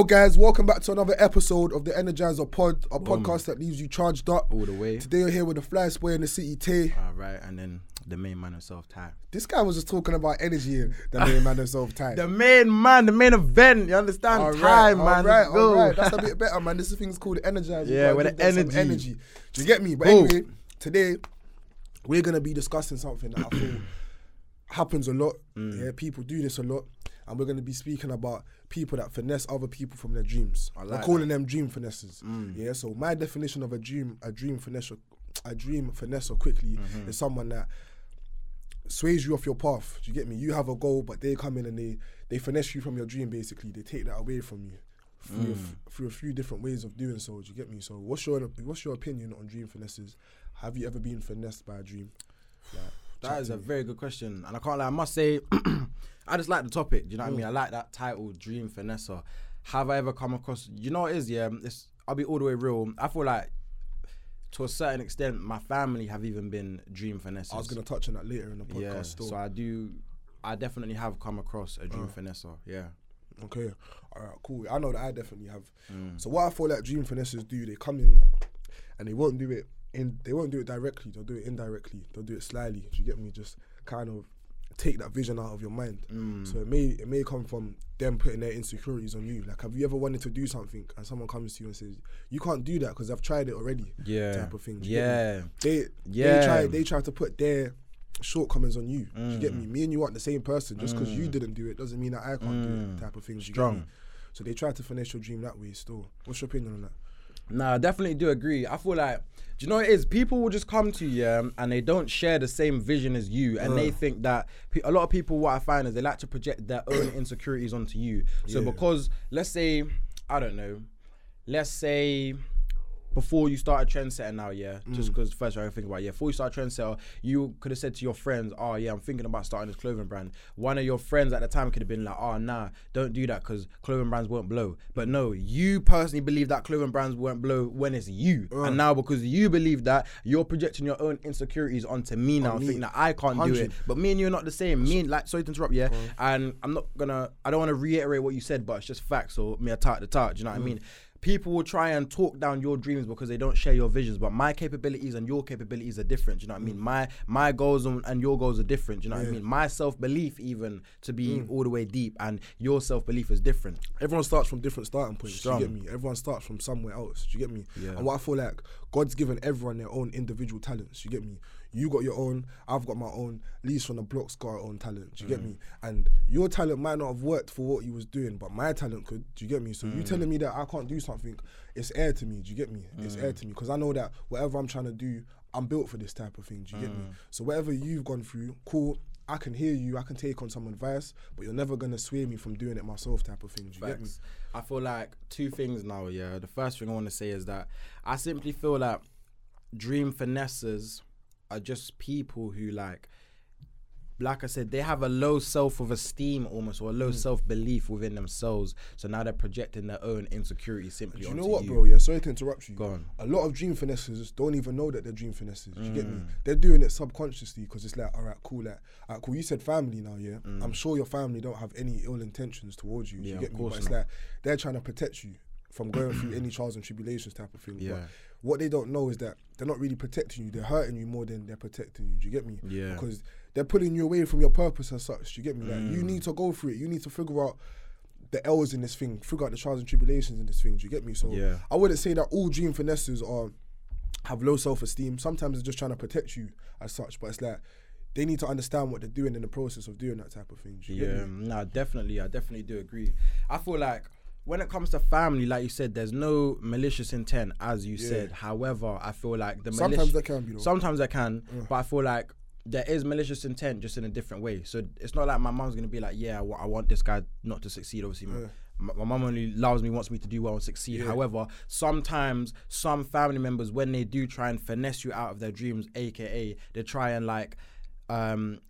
go, guys. Welcome back to another episode of the Energizer Pod, a podcast that leaves you charged up. all the way. Today we're here with the fly boy in the city, Tay. All right, and then the main man himself, Ty. This guy was just talking about energy and the main man himself, Ty. The main man, the main event. You understand? All right, Time, man. All right, all right. That's a bit better, man. This thing's called the Energizer. Yeah, with the give them some energy. energy. Do you get me? But Cool. anyway, today we're gonna be discussing something that I feel happens a lot. Mm. Yeah, people do this a lot, and we're gonna be speaking about people that finesse other people from their dreams. I like We're calling them dream finesses. Mm. Yeah. So my definition of a dream, a dream finesse, a dream finesse quickly Mm-hmm. is someone that sways you off your path. Do you get me? You have a goal, but they come in and they they finesse you from your dream. Basically, they take that away from you through a Mm. f- through a few different ways of doing so. Do you get me? So, what's your what's your opinion on dream finesses? Have you ever been finessed by a dream? Like, That is a very good question, and I can't lie. I must say, I just like the topic. Do you know what I mean? Mm. I like that title, Dream Finessa. Have I ever come across? You know what it is? Yeah, it's. I'll be all the way real. I feel like, to a certain extent, my family have even been dream finesses. I was gonna touch on that later in the podcast. yeah. still. So I do. I definitely have come across a Uh. dream finesser. Yeah. Okay, all right, cool. I know that I definitely have. Mm. So what I feel like dream finesses do, they come in and they won't do it in. They won't do it directly. They'll do it indirectly. They'll do it slyly. Do you get me? Just kind of take that vision out of your mind. Mm. So it may it may come from them putting their insecurities on you. Like, have you ever wanted to do something and someone comes to you and says you can't do that because I've tried it already? Yeah. Type of thing. do you get me? Yeah. They they Yeah. try they try to put their shortcomings on you. Do you get Mm. me? Me and you aren't the same person. Just because you didn't do it doesn't mean that I can't do it. Type of thing. do you get me? Mm. Strong. So they try to finesse your dream that way. Still, what's your opinion on that? Nah, I definitely do agree. I feel like, do you know what it is? People will just come to you and they don't share the same vision as you, and they think that pe- a lot of people. What I find is they like to project their own insecurities onto you. So Yeah. because let's say, I don't know, let's say. Before you start a trendsetter now, yeah, just Mm. because first I think about, it, yeah, before you start a trendsetter, you could have said to your friends, oh yeah, I'm thinking about starting this clothing brand. One of your friends at the time could have been like, oh nah, don't do that because clothing brands won't blow. But no, you personally believe that clothing brands won't blow when it's you. Uh. And now because you believe that, you're projecting your own insecurities onto me now, me. thinking that I can't do it. But me and you are not the same. Me and like sorry to interrupt, yeah. Uh. And I'm not gonna I don't want to reiterate what you said, but it's just facts. or me a tart the tart. Do you know Mm. what I mean? People will try and talk down your dreams because they don't share your visions. But my capabilities and your capabilities are different. You know what I mean? My my goals and, and your goals are different. You know what I Mm. Yeah. Mm. mean? My self belief even to be all the way deep, and your self belief is different. Everyone starts from different starting points. Strong. Do you get me? Everyone starts from somewhere else. Do you get me? Yeah. And what I feel like God's given everyone their own individual talents. You get me? You got your own. I've got my own. Lee's from the block's got her own talent. Do you Mm. get me? And your talent might not have worked for what you was doing, but my talent could. Do you get me? So Mm. you telling me that I can't do something, it's air to me. Do you get me? It's Mm. air to me because I know that whatever I'm trying to do, I'm built for this type of thing. Do you get me? Mm. So whatever you've gone through, cool. I can hear you. I can take on some advice, but you're never gonna sway me from doing it myself, type of thing. Do you get me? I feel like two things now, yeah. The first thing I want to say is that I simply feel like dream finesses are just people who like like I said, they have a low self of esteem almost or a Mm. low self belief within themselves. So now they're projecting their own insecurity simply Do you know what, you. bro? Yeah, sorry to interrupt you. Go on. A lot of dream finesses don't even know that they're dream finesses. You get Mm. me? They're doing it subconsciously because it's like, all right, cool, like, all right, cool. You said family now, yeah. I'm sure your family don't have any ill intentions towards you. Mm. Yeah, you get me? But it's not. like they're trying to protect you from going through any trials and tribulations type of thing. But Yeah. what they don't know is that they're not really protecting you. They're hurting you more than they're protecting you. Do you get me? Yeah. Because they're pulling you away from your purpose as such. Do you get me? Like Mm. you need to go through it. You need to figure out the L's in this thing, figure out the trials and tribulations in this thing. Do you get me? So Yeah. I wouldn't say that all dream finesses are have low self esteem. Sometimes they're just trying to protect you as such, but it's like they need to understand what they're doing in the process of doing that type of thing. Do you Yeah, get me? no, definitely. I definitely do agree. I feel like when it comes to family, like you said, there's no malicious intent, as you Yeah. said. However, I feel like the Sometimes there can be though. sometimes I can, but I feel like there is malicious intent just in a different way. So it's not like my mom's gonna be like, yeah, I want this guy not to succeed. Obviously, my- Yeah. my, my mom only loves me, wants me to do well and succeed. Yeah. However, sometimes some family members, when they do try and finesse you out of their dreams, aka they try and like um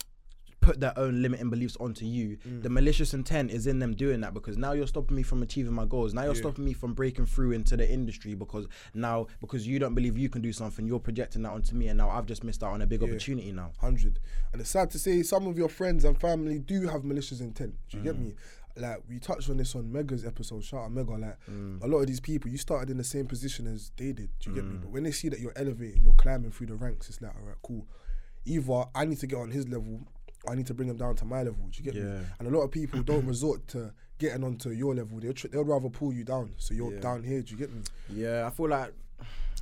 put their own limiting beliefs onto you. Mm. The malicious intent is in them doing that because now you're stopping me from achieving my goals. Now you're Yeah. stopping me from breaking through into the industry because now because you don't believe you can do something, you're projecting that onto me, and now I've just missed out on a big Yeah. opportunity now. Hundred. And it's sad to say some of your friends and family do have malicious intent. Do you get Mm. me? like we touched on this on Mega's episode. Shout out Mega. Like Mm. a lot of these people, you started in the same position as they did. Do you get me? Mm. But when they see that you're elevating, you're climbing through the ranks, it's like, all right, cool. Either I need to get on his level, I need to bring them down to my level. Do you get me? And a lot of people don't resort to getting onto your level. They'll tr- they'd rather pull you down, so you're Yeah. down here. Do you get me? Yeah, I feel like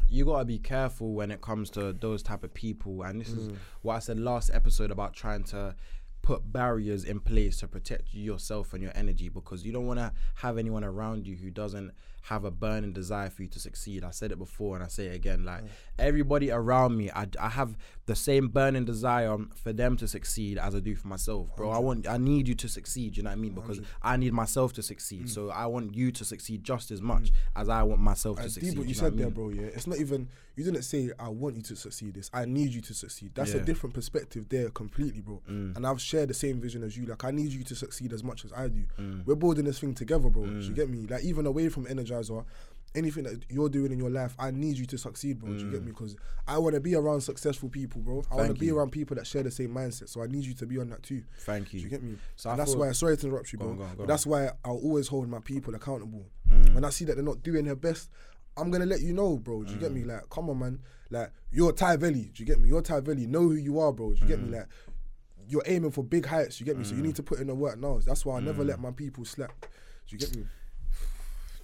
you gotta be careful when it comes to those type of people, and this Mm. is what I said last episode about trying to put barriers in place to protect yourself and your energy because you don't want to have anyone around you who doesn't have a burning desire for you to succeed. I said it before and I say it again. Like everybody around me, I, I have the same burning desire for them to succeed as I do for myself, bro. I want, I need you to succeed. You know what I mean? Because I need myself to succeed. Mm. So I want you to succeed just as much as I want myself to succeed. what you know what I said there, mean? bro. Yeah, it's not even. You didn't say I want you to succeed. This I need you to succeed. That's a different perspective there, completely, bro. Mm. And I've shared the same vision as you. Like I need you to succeed as much as I do. Mm. We're building this thing together, bro. You get me? Like even away from Energizer, anything that you're doing in your life, I need you to succeed, bro. Do you get me? Because I want to be around successful people, bro. I want to Mm. Be around people that share the same mindset. So I need you to be on that too. Thank you. Do you. get me? So that's why. Sorry to interrupt you, bro. on, go on, go on. that's why I'll always hold my people accountable. Mm. When I see that they're not doing their best, I'm gonna let you know, bro. Do you get me? Mm. Like, come on, man. Like, you're Ty Valley. Do you get me? You're Ty Valley. Know who you are, bro. Do you get Mm. me? Like, you're aiming for big heights. You get me? So you need to put in the work now. That's why I never Mm. let my people slack. Do you get me?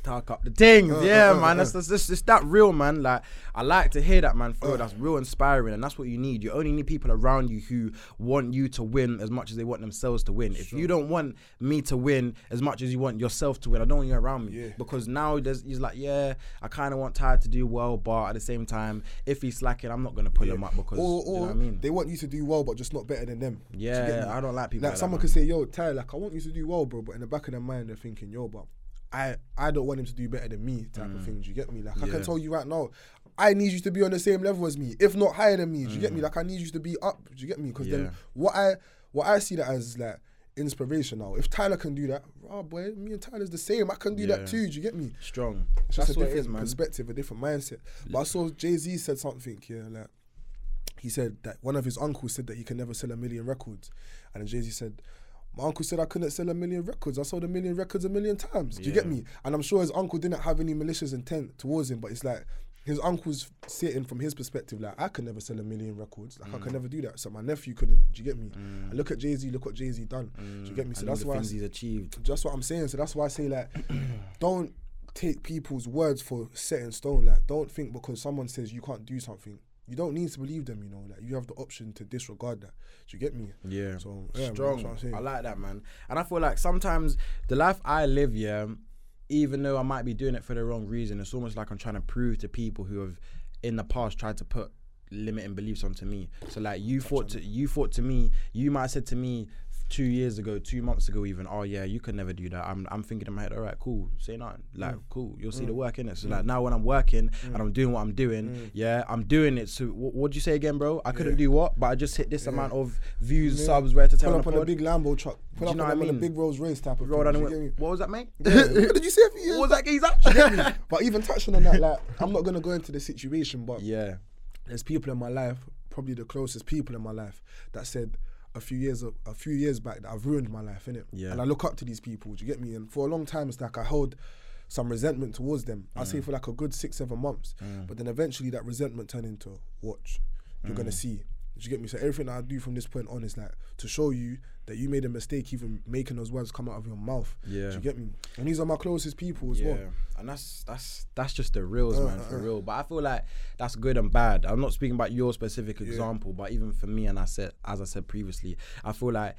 Talk up the things. Uh, yeah, uh, uh, man. uh. That's, that's that's it's that real, man. Like I like to hear that, man. For real. That's real inspiring, and that's what you need. You only need people around you who want you to win as much as they want themselves to win. If you don't want me to win as much as you want yourself to win, I don't want you around me. Yeah. Because now there's he's like, yeah, I kind of want Ty to do well, but at the same time, if he's slacking, I'm not gonna pull him up because Or, do you know or what I mean. they want you to do well, but just not better than them. Do you get Yeah? I don't like people Like, like, someone that, could say, "Yo, Ty, like I want you to do well, bro," but in the back of their mind, they're thinking, "Yo, but I, I don't want him to do better than me." Type of thing. Do you get me? Like I Mm. Can tell you right now, I need you to be on the same level as me, if not higher than me. Do you get me? Like I need you to be up. Do you get me? Because Mm. Yeah. then what I, what I see that as like inspiration now. If Tyler can do that, oh boy, me and Tyler's the same. I can do Yeah. that too. Do you get me? Strong. It's That's just a what different is, man. perspective, a different mindset. But I saw Jay Z said something here, like he said that one of his uncles said that he can never sell a million records, and Jay Z said. My uncle said I couldn't sell a million records. I sold a million records a million times. Do you get Yeah. me? And I'm sure his uncle didn't have any malicious intent towards him, but it's like his uncle's sitting from his perspective, like I could never sell a million records. Like I Mm. could never do that. So my nephew couldn't. Do you get me? And look at Jay Z. Look what Jay Z done. Do you get me? So Mm. And that's the why I things he's achieved. that's what I'm saying. So that's why I say like, don't take people's words for set in stone. Like, don't think because someone says you can't do something, you don't need to believe them. You know, like you have the option to disregard that. Do you get me? Yeah. So yeah, man, strong. that's what I'm. I like that, man. And I feel like sometimes the life I live, yeah, even though I might be doing it for the wrong reason, it's almost like I'm trying to prove to people who have in the past tried to put limiting beliefs onto me. So like you thought to you thought to me, you might have said to me two years ago, two months ago even, oh yeah, you could never do that. I'm I'm thinking in my head, all right, cool, say nothing. Mm. Like, cool, you'll see mm. the work in it. So like mm. now when I'm working and I'm doing what I'm doing, yeah, I'm doing it. So what what'd you say again, bro? I couldn't do what? But I just hit this amount of views, Yeah. subs, where to tell Pull on up the on a big Lambo truck. Pull Do up you know on, what I on a big Rolls Royce type of Roll thing. went, what was that, mate? Yeah. what did you say? For what was that, geezer? But even touching on that, like I'm not gonna go into the situation, but yeah. there's people in my life, probably the closest people in my life, that said a few years a few years back that I've ruined my life, innit? Yeah. And I look up to these people. Do you get me? And for a long time, it's like I held some resentment towards them. I Mm. say for like a good six, seven months. But then eventually that resentment turned into watch. You're Mm. gonna see. Do you get me? So everything I do from this point on is like to show you that you made a mistake even making those words come out of your mouth. Yeah. Do you get me? And these are my closest people as Yeah, well. and that's that's that's just the reals, Uh, man, uh, for uh. real. But I feel like that's good and bad. I'm not speaking about your specific example, but even for me, and I said, as I said previously, I feel like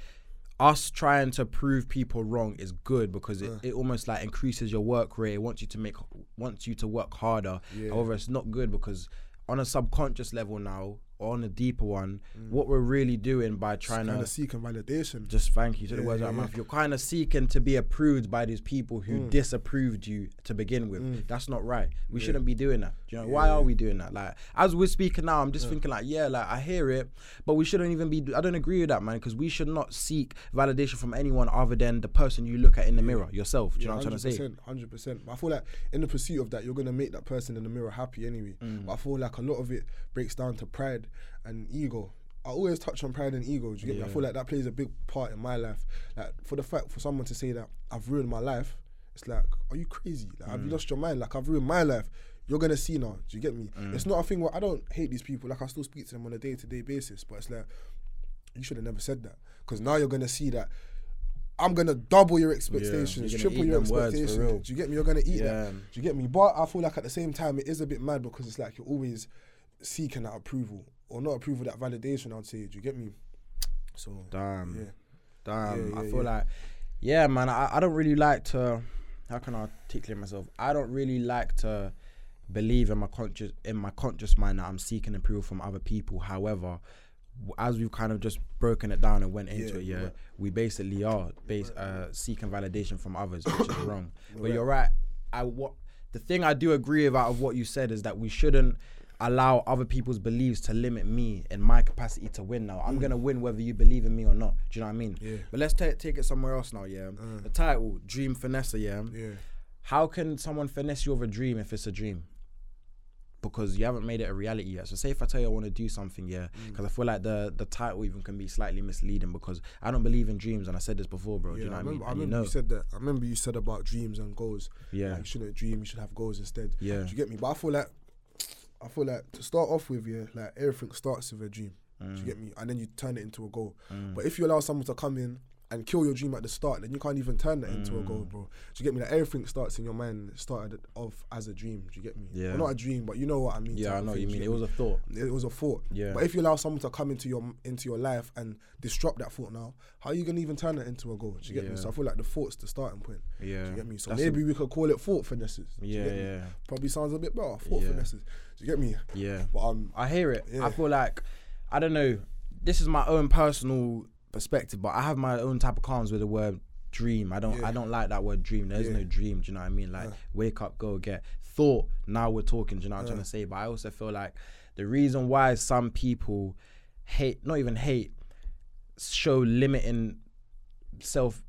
us trying to prove people wrong is good because Uh. it, it almost like increases your work rate. It wants you to make wants you to work harder. Yeah. However, it's not good because on a subconscious level now on a deeper one, Mm. what we're really doing by trying to seeking validation. just thank you to the words yeah, out of my yeah. mouth. You're kind of seeking to be approved by these people who Mm. disapproved you to begin with. That's not right. We shouldn't be doing that. Do you know why Yeah. are we doing that? Like as we're speaking now, I'm just thinking like, yeah, like I hear it, but we shouldn't even be. I don't agree with that, man, because we should not seek validation from anyone other than the person you look at in the mirror yourself. Do you know what I'm trying to say? Hundred percent. I feel like in the pursuit of that, you're gonna make that person in the mirror happy anyway. Mm. But I feel like a lot of it breaks down to pride and ego. I always touch on pride and ego. Do you get me? I feel like that plays a big part in my life. Like for the fact for someone to say that I've ruined my life, it's like, are you crazy? Like, Mm. have you lost your mind? Like I've ruined my life. You're gonna see now. Do you get me? Mm. It's not a thing where I don't hate these people. Like I still speak to them on a day to day basis, but it's like you should have never said that because now you're gonna see that. I'm gonna double your expectations, you're triple your them words for expectations. Do you get me? You're gonna eat Yeah. that. Do you get me? But I feel like at the same time, it is a bit mad because it's like you're always seeking that approval or not approval, that validation. I'd say. Do you get me? So Damn. yeah, Damn. Yeah, I feel yeah. like, yeah, man. I, I don't really like to. How can I articulate myself? I don't really like to believe in my conscious in my conscious mind that I'm seeking approval from other people. However, as we've kind of just broken it down and went into Yeah, it, yeah, right. we basically are base uh, seeking validation from others, which is wrong. But Right. you're right. I what the thing I do agree about of what you said is that we shouldn't allow other people's beliefs to limit me and my capacity to win now. I'm gonna win whether you believe in me or not. Do you know what I mean? Mm. Yeah. But let's take take it somewhere else now, yeah. Uh. The title, Dream Finesse, yeah. yeah, How can someone finesse you of a dream if it's a dream? Because you haven't made it a reality yet. So say if I tell you I want to do something, yeah, Mm. because I feel like the the title even can be slightly misleading because I don't believe in dreams, and I said this before, bro. do you know I what I mean? remember, I remember you you, said that. I remember you said about dreams and goals. yeah, Like, you shouldn't dream. You should have goals instead. yeah, Do you get me? But I feel like, I feel like to start off with, yeah, like everything starts with a dream. Do you get me? And then you turn it into a goal. Mm. But if you allow someone to come in and kill your dream at the start, then you can't even turn that into a goal, Mm. bro. Do you get me? Like everything starts in your mind. Started off as a dream. Do you get me? Yeah. Well, not a dream, but you know what I mean. yeah. I know thing, you mean. get It was a thought. it was a thought. Yeah. But if you allow someone to come into your into your life and disrupt that thought now, how are you gonna even turn that into a goal? Do you get me? So I feel like the thought's the starting point. Yeah, Do you get me? So That's maybe we could call it thought finesses. Yeah, yeah, Probably sounds a bit better. Thought Yeah. finesses. You get me? yeah. But um, I hear it. Yeah. I feel like I don't know. This is my own personal perspective, but I have my own type of calms with the word dream. I don't. Yeah. I don't like that word dream. There's no dream. Do you know what I mean? Like wake up, go get thought. Now we're talking. Do you know what I'm trying to say? But I also feel like the reason why some people hate, not even hate, show limiting self.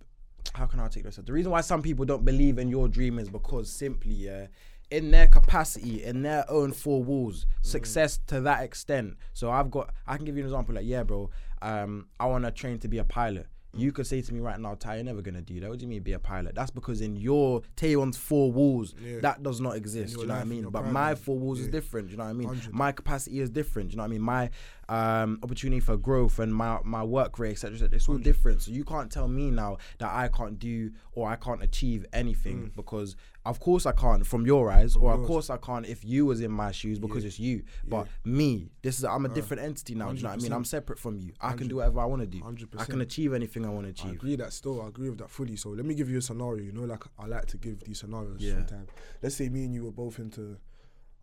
How can I take this? The reason why some people don't believe in your dream is because simply, yeah, in their capacity, in their own four walls, success to that extent. So I've got, I can give you an example. Like, yeah, bro, um, I want to train to be a pilot. You could say to me right now, Ty, you're never gonna do that. What do you mean be a pilot? That's because in your Tayon's four walls, Yeah. that does not exist. Do you know what I mean? But my four walls is different. Do you know what I mean? 100. My capacity is different. Do you know what I mean? My um, opportunity for growth and my my work rate, etc. etc. It's all different. So you can't tell me now that I can't do or I can't achieve anything because of course I can't from your eyes, or of course I can't if you was in my shoes because it's you. But me, this is I'm Uh, a different entity now. Do you know what I mean? I'm separate from you. I can do whatever I want to do. 100%. I can achieve anything I want to I achieve. agree that still. I agree with that fully. So let me give you a scenario. You know, like I like to give these scenarios Yeah. sometimes. Let's say me and you were both into,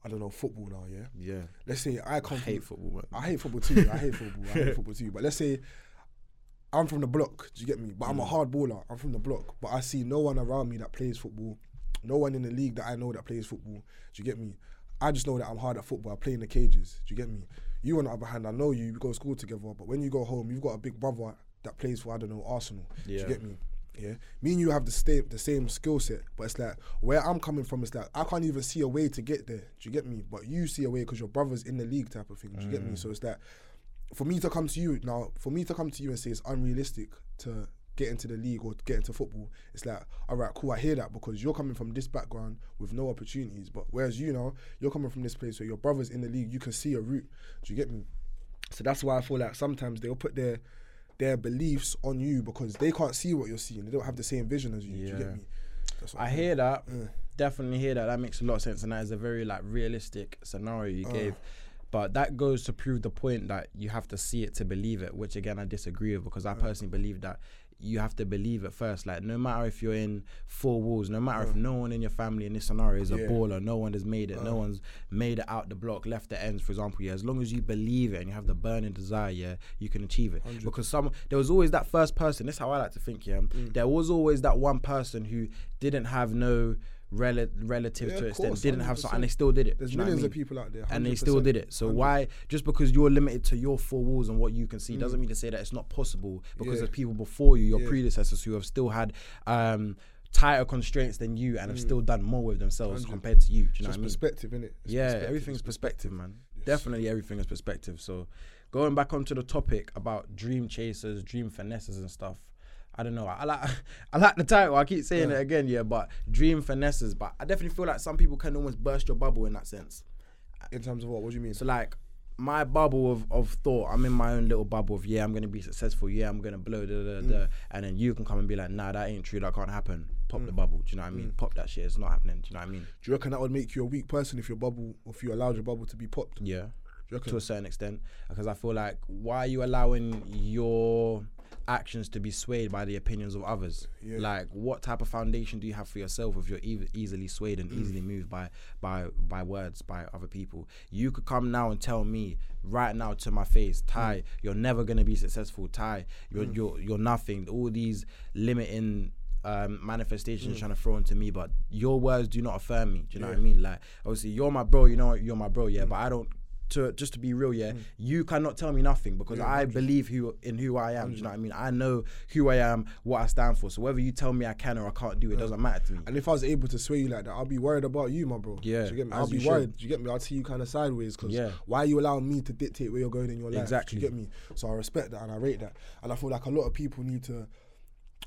I don't know, football now. Yeah. Yeah. Let's say I I come. hate from, football. Man. I hate football too. I hate football. I hate football too. But let's say I'm from the block. Do you get me? But Mm. I'm a hard baller. I'm from the block. But I see no one around me that plays football. No one in the league that I know that plays football. Do you get me? I just know that I'm hard at football. I play in the cages. Do you get me? You on the other hand, I know you. We go to school together. But when you go home, you've got a big brother that plays for I don't know Arsenal. Yeah. Do you get me? Yeah, me and you have the same the same skill set, but it's like where I'm coming from. It's like I can't even see a way to get there. Do you get me? But you see a way because your brother's in the league, type of thing. Do you get Mm. me? So it's like for me to come to you now, for me to come to you and say it's unrealistic to get into the league or get into football, it's like, all right, cool, I hear that because you're coming from this background with no opportunities. But whereas you know, you're coming from this place where your brother's in the league, you can see a route. Do you get me? So that's why I feel like sometimes they'll put their their beliefs on you because they can't see what you're seeing. They don't have the same vision as you. Do you get me? I I'm hear that. Yeah. Definitely hear that. That makes a lot of sense, and that is a very like realistic scenario you uh. gave. But that goes to prove the point that you have to see it to believe it, which again I disagree with because I uh. personally believe that you have to believe it first. Like no matter if you're in four walls, no matter if no one in your family in this scenario is a Yeah. baller, no one has made it, no one's made it out the block, left the ends, for example. Yeah, as long as you believe it and you have the burning desire, yeah, you can achieve it. Because some there was always that first person. This is how I like to think. Yeah, Mm. there was always that one person who didn't have no rel- relative Yeah, to extent, course, didn't have something, and they still did it. There's Do you know what I millions of people out there, and they still did it. So 100. why just because you're limited to your four walls and what you can see doesn't mean to say that it's not possible because Mm. Yeah. there's people before you, your Yeah. predecessors who have still had um, tighter constraints than you and have still done more with themselves 100. compared to you. Do you know Mm. Just what I mean? perspective, innit? It's Yeah, perspective, everything's perspective, man. definitely everything is perspective. So, going back onto the topic about dream chasers, dream finesses, and stuff. I don't know. I, like I like the title. I keep saying Yeah. it again, yeah. But dream finesses. But I definitely feel like some people can almost burst your bubble in that sense. In terms of what? What do you mean? So like my bubble of, of thought, I'm in my own little bubble of yeah, I'm gonna be successful, yeah, I'm gonna blow, da, da, da, mm. and then you can come and be like, nah, that ain't true, that can't happen. Pop the mm. bubble, do you know what I mean? Mm. Pop that shit, it's not happening. Do you know what I mean? do you reckon that would make you a weak person if your bubble, if you allowed your bubble to be popped? Yeah, to a certain extent, because I feel like why are you allowing your actions to be swayed by the opinions of others? Yeah. Like, what type of foundation do you have for yourself if you're e- easily swayed and mm. easily moved by by by words by other people? You could come now and tell me right now to my face, mm. Ty, you're never gonna be successful. Ty, you're mm. you're you're nothing. All these limiting. Um, manifestations trying to throw into me, but your words do not affirm me. Do you know what I mean? Like, obviously, you're my bro. You know, you're my bro. Yeah, but I don't. To just to be real, yeah, mm. you cannot tell me nothing because Yeah, I 100. believe who in who I am. Do you know what I mm. mean? I know who I am, what I stand for. So whether you tell me I can or I can't do it, doesn't matter to me. And if I was able to sway you like that, I'll be worried about you, my bro. Yeah, you get me? I'll be worried. Do you get me? I'll see you kind of sideways because Yeah. why are you allowing me to dictate where you're going in your life? Exactly. Do you get me? So I respect that and I rate that. And I feel like a lot of people need to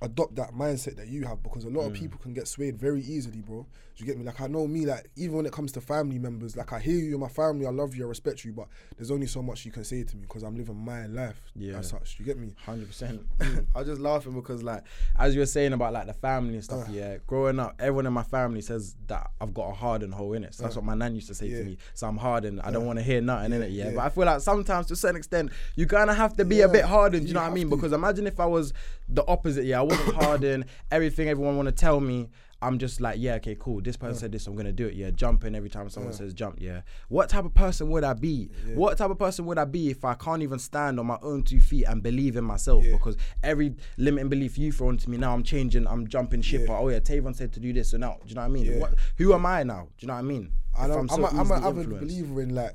adopt that mindset that you have because a lot of Mm. people can get swayed very easily, bro. Do you get me? Like I know me, like even when it comes to family members, like I hear you, you're my family, I love you, I respect you, but there's only so much you can say to me because I'm living my life Yeah. as such. Do you get me? Hundred percent. I was just laughing because, like, as you were saying about like the family and stuff. Uh. yeah, growing up, everyone in my family says that I've got a hardened hole in it. So that's what my nan used to say Uh. Yeah. to me. So I'm hardened. I don't want to hear nothing in it. Yeah, yeah. but I feel like sometimes to a certain extent, you kind of have to be a bit hardened. Do you you know what I mean? to. Because imagine if I was the opposite. Yeah, I wasn't hardened. Everything everyone want to tell me. I'm just like, yeah, okay, cool. This person said this, I'm gonna do it. Yeah, jumping every time someone says jump. Yeah, what type of person would I be? What type of person would I be if I can't even stand on my own two feet and believe in myself? Yeah. Because every limiting belief you throw into me now, I'm changing. I'm jumping ship. Yeah. Oh yeah, Tavon said to do this, so now, do you know what I mean? Yeah. What? Who am I now? Do you know what I mean? And If I'm, so I'm, a, I'm an avid believer in like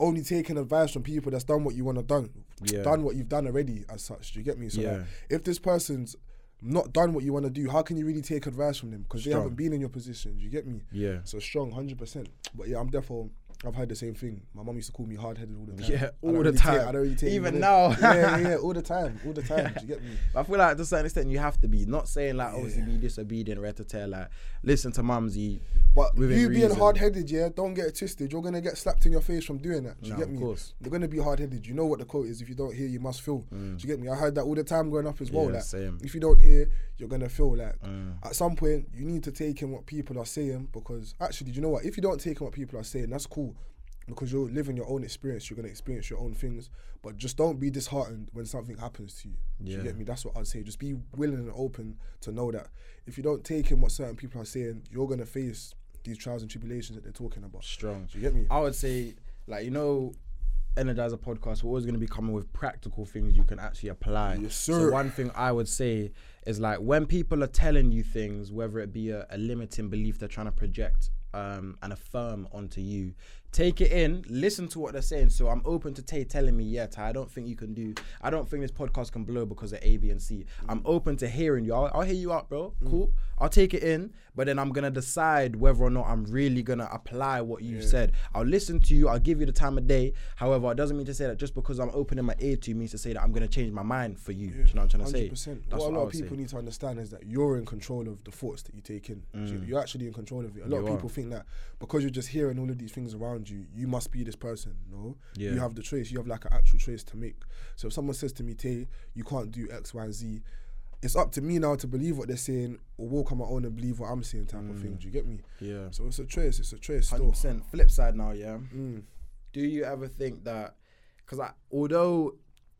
only taking advice from people that's done what you want to done, Yeah. done what you've done already as such. Do you get me? So Yeah. like, if this person's not done what you want to do, how can you really take advice from them? Because they haven't been in your position. Do you get me? Yeah. So strong, hundred percent. But yeah, I'm definitely. I've heard the same thing. My mom used to call me hard headed all the time. Yeah, all the really take- time. I don't really take Even now. yeah, yeah, yeah, all the time, all the time. Do you get me? But I feel like to a certain extent you have to be. Not saying like obviously Yeah. be disobedient, red to tell, like listen to mumsy. But you being reason. hard headed, yeah, don't get it twisted. You're gonna get slapped in your face from doing that. Do you No, get of me? course. You're gonna be hard headed. You know what the quote is: if you don't hear, you must feel. Do you get me? I heard that all the time growing up as well. Mm. Yeah, like, same. if you don't hear, you're gonna feel like Mm. at some point you need to take in what people are saying because actually, do you know what? If you don't take in what people are saying, that's cool. Because you're living your own experience, you're gonna experience your own things. But just don't be disheartened when something happens to you. Do Yeah. you get me? That's what I'd say. Just be willing and open to know that if you don't take in what certain people are saying, you're gonna face these trials and tribulations that they're talking about. Strong. Do you get me? I would say, like you know, Energizer podcast. We're always going to be coming with practical things you can actually apply. Yes, So one thing I would say is like when people are telling you things, whether it be a, a limiting belief they're trying to project um, and affirm onto you, take it in, listen to what they're saying. So I'm open to Tay telling me, yeah, Tay, I don't think you can do, I don't think this podcast can blow because of A, B, and C. I'm open to hearing you. I'll, I'll hear you out, bro. Cool. I'll take it in, but then I'm gonna decide whether or not I'm really gonna apply what you said. I'll listen to you. I'll give you the time of day. However, it doesn't mean to say that just because I'm opening my ear to you means to say that I'm gonna change my mind for you. Do you know what I'm trying to say? 100%. That's what a lot of would say. people need to understand is that you're in control of the thoughts that you take in. You- You're actually in control of it. A lot Mm. You of are. people think that because you're just hearing all of these things around you, you must be this person. No, Yeah. you have the choice. You have like an actual choice to make. So if someone says to me, "Tay, you can't do X, Y, Z," it's up to me now to believe what they're saying or walk on my own and believe what I'm saying, type of thing. Do you get me? Yeah. So it's a choice. It's a choice. Hundred percent. Flip side now, yeah. Mm. Do you ever think that? Because I, although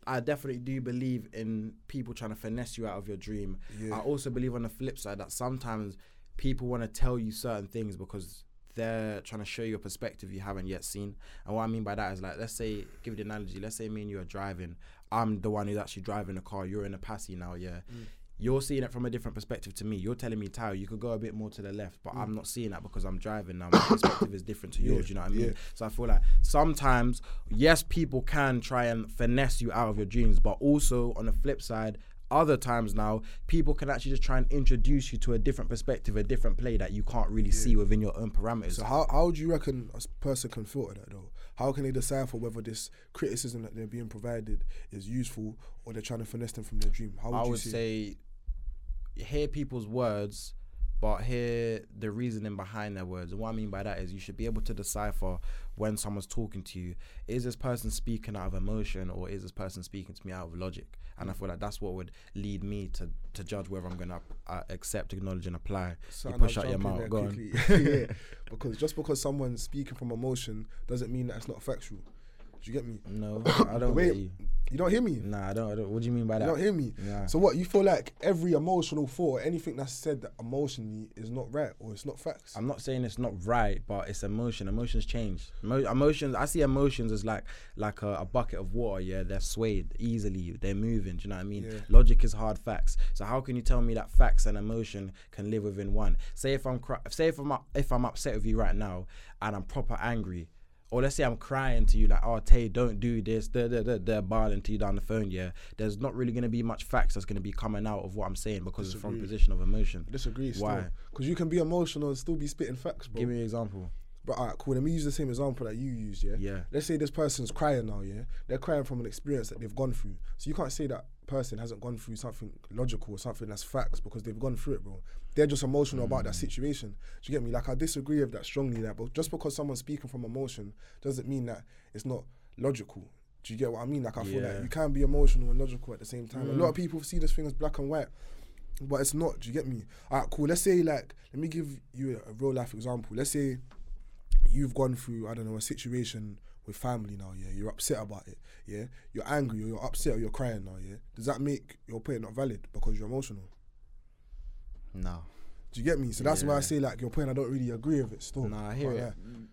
I definitely do believe in people trying to finesse you out of your dream, Yeah. I also believe on the flip side that sometimes people want to tell you certain things because they're trying to show you a perspective you haven't yet seen. And what I mean by that is like, let's say, give you the analogy. Let's say me and you are driving. I'm the one who's actually driving the car. You're in a passy now, yeah. Mm. You're seeing it from a different perspective to me. You're telling me, Tao, you could go a bit more to the left, but I'm mm. not seeing that because I'm driving now. My perspective is different to yours. You know what I mean? yeah. So I feel like sometimes, yes, people can try and finesse you out of your dreams, but also on the flip side, other times now, people can actually just try and introduce you to a different perspective, a different play that you can't really see within your own parameters. So how how do you reckon a person can filter that though? How can they decipher whether this criticism that they're being provided is useful or they're trying to finesse them from their dream? How would I you would see? say hear people's words, but hear the reasoning behind their words. And what I mean by that is you should be able to decipher when someone's talking to you. Is this person speaking out of emotion or is this person speaking to me out of logic? And I feel like that's what would lead me to to judge whether I'm gonna uh, accept, acknowledge, and apply. So you and I'll push out your mouth. Go on. yeah, because just because someone's speaking from emotion doesn't mean that it's not factual. Do you get me? No, I don't Wait, get you. You don't hear me. Nah, I don't, I don't. What do you mean by You that? You don't hear me. Nah. So what? You feel like every emotional thought, or anything that's said that emotionally is not right or it's not facts. I'm not saying it's not right, but it's emotion. Emotions change. Emo- emotions. I see emotions as like like a, a bucket of water. Yeah, they're swayed easily. They're moving. Do you know what I mean? Yeah. Logic is hard facts. So how can you tell me that facts and emotion can live within one? Say if I'm cry- say if I'm up- if I'm upset with you right now and I'm proper angry. Or let's say I'm crying to you like, oh Tay, don't do this. They're, they're bawling to you down the phone. Yeah, there's not really gonna be much facts that's gonna be coming out of what I'm saying because it's from a position of emotion. I disagree. Why? Because you can be emotional and still be spitting facts, bro. Give me an example. But alright, cool. Let me use the same example that you used. Yeah. Yeah. Let's say this person's crying now. Yeah. They're crying from an experience that they've gone through. So you can't say that person hasn't gone through something logical or something that's facts because they've gone through it, bro. They're just emotional about Mm. that situation. Do you get me? Like I disagree with that strongly. That, but just because someone's speaking from emotion doesn't mean that it's not logical. Do you get what I mean? Like I feel Yeah. Mm. like you can be emotional and logical at the same time. A lot of people see this thing as black and white. But it's not. Do you get me? Alright, cool. Let's say like, let me give you a, a real life example. Let's say you've gone through, I don't know, a situation with family now, yeah, you're upset about it, yeah, you're angry or you're upset or you're crying now, yeah. Does that make your point not valid because you're emotional? No. Do you get me? So that's why I say like your point. I don't really agree with it. Still, Nah, I hear it. yeah. Mm.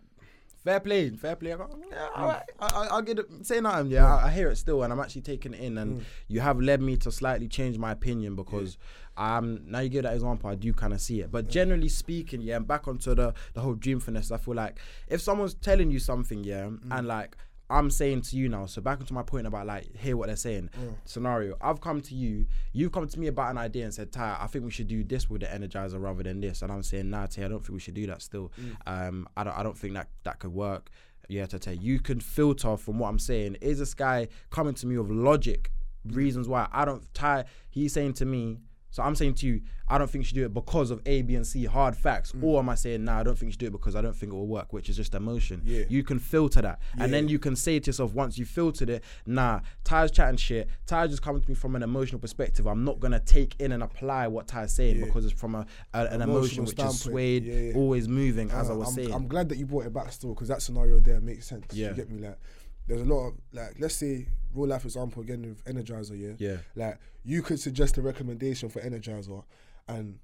Fair play, fair play. I go, yeah, mm. all right. I, I, I'll get it. Say nothing. Yeah, mm. I, I hear it still, and I'm actually taking it in. And mm. you have led me to slightly change my opinion because um now you give that example, I do kind of see it. But generally speaking, yeah, and back onto the the whole dream finesse. I feel like if someone's telling you something, yeah, and like. I'm saying to you now, so back into my point about like hear what they're saying. Scenario: I've come to you, you've come to me about an idea and said, "Ty, I think we should do this with the Energizer rather than this," and I'm saying, "Nah, Tay, I don't think we should do that. Still, um, I don't, I don't think that that could work." Yeah, to tell you can filter from what I'm saying. Is this guy coming to me with logic, reasons why I don't Ty, He's saying to me, so I'm saying to you, I don't think you should do it because of A, B, and C, hard facts. Or am I saying, nah, I don't think you should do it because I don't think it will work, which is just emotion. Yeah. You can filter that. And then you can say to yourself, once you filtered it, nah, Ty's chatting shit. Ty's just coming to me from an emotional perspective. I'm not going to take in and apply what Ty's saying Yeah. because it's from a, a- an emotion Emotional which is standpoint. swayed, Yeah, yeah. always moving, as I Uh, was I'm, saying. I'm glad that you brought it back still because that scenario there makes sense. Yeah. You get me? Like, there's a lot of like, let's say real life example again with Energizer. Yeah. Yeah. Like you could suggest a recommendation for Energizer, and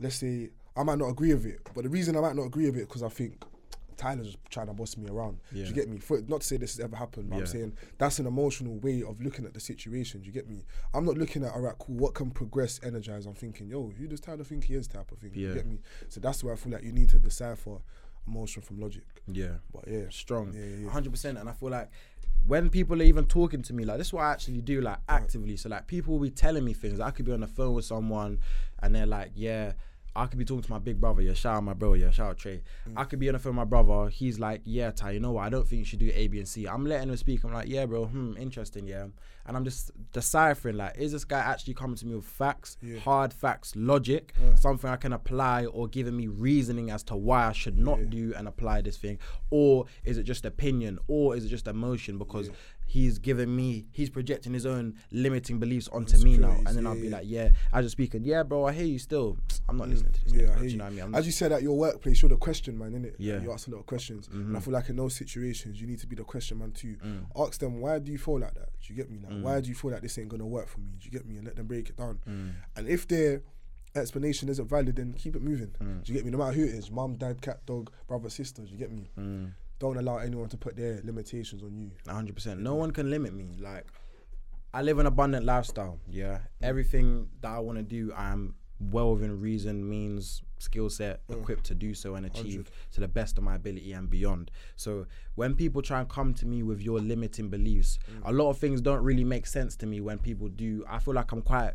let's say I might not agree with it, but the reason I might not agree with it because I think. Tyler's trying to boss me around. Do you get me? For, not to say this has ever happened, but I'm saying that's an emotional way of looking at the situation. Do you get me? I'm not looking at all right, cool. What can progress, energize? I'm thinking, yo, who does Tyler think he is? Type of thing. You get me? So that's why I feel like you need to decipher emotion from logic. yeah. But yeah, strong, Yeah, yeah, yeah. hundred percent. And I feel like when people are even talking to me, like this is what I actually do, like actively. So like people will be telling me things. I could be on the phone with someone, and they're like, "Yeah." I could be talking to my big brother, yeah, shout out my bro, yeah, shout out Trey. Mm. I could be on the phone with my brother, he's like, yeah, Ty, you know what, I don't think you should do A, B, and C. I'm letting him speak, I'm like, yeah, bro, hmm, interesting, yeah. And I'm just deciphering, like, is this guy actually coming to me with facts, Yeah. hard facts, logic, something I can apply, or giving me reasoning as to why I should not do and apply this thing? Or is it just opinion? Or is it just emotion? Because he's giving me, he's projecting his own limiting beliefs onto me now. And then yeah, I'll be yeah. like, yeah, I just speaking, yeah, bro, I hear you still. I'm not listening to this. Yeah, nigga, I hear you you. know what I mean? I'm As you said at your workplace, you're the question man, innit? Yeah. Mm-hmm. You ask a lot of questions. And I feel like in those situations, you need to be the question man too. Mm. Ask them, why do you feel like that? Do you get me? Like, why do you feel like this ain't gonna work for me? Do you get me? And let them break it down. Mm. And if their explanation isn't valid, then keep it moving. Mm. Do you get me? No matter who it is, mom, dad, cat, dog, brother, sister. Do you get me? Mm. Don't allow anyone to put their limitations on you. hundred percent. No one can limit me. Like I live an abundant lifestyle. Yeah, everything that I want to do, I'm well within reason, means, skill set, mm. equipped to do so and achieve to the best of my ability and beyond. So when people try and come to me with your limiting beliefs, mm. a lot of things don't really make sense to me. When people do, I feel like I'm quite.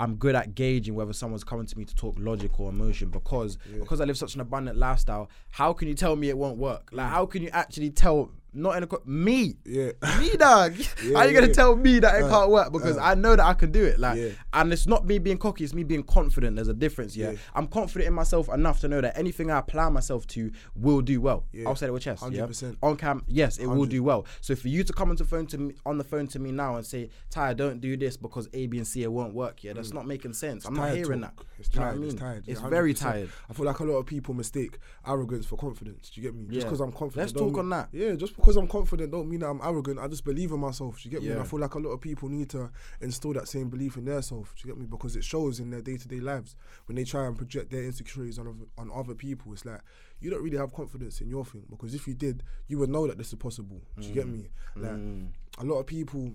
I'm good at gauging whether someone's coming to me to talk logic or emotion because because I live such an abundant lifestyle. How can you tell me it won't work? Like how can you actually tell not in a co- me. Yeah. Me dog. Yeah, How you gonna yeah. tell me that it Uh, can't work? Because uh. I know that I can do it. Like, Yeah. and it's not me being cocky. It's me being confident. There's a difference. Yeah? I'm confident in myself enough to know that anything I apply myself to will do well. Yeah. I'll say it with chest. 100%. On cam, yes, it will do well. So for you to come on the phone to me on the phone to me now and say, Ty, don't do this because A, B, and C it won't work. Yeah, that's not making sense. I'm not Mm. hearing talk. that. It's Do you know tired. I It's tired. It's very 100%. tired. I feel like a lot of people mistake arrogance for confidence. Do you get me? Just because I'm confident. Let's talk mean- on that. Yeah, just because I'm confident don't mean that I'm arrogant. I just believe in myself. Do you get me? And I feel like a lot of people need to instill that same belief in their self. Do you get me? Because it shows in their day to day lives when they try and project their insecurities on other, on other people. It's like you don't really have confidence in your thing because if you did, you would know that this is possible. Do you get me? Like Mm. a lot of people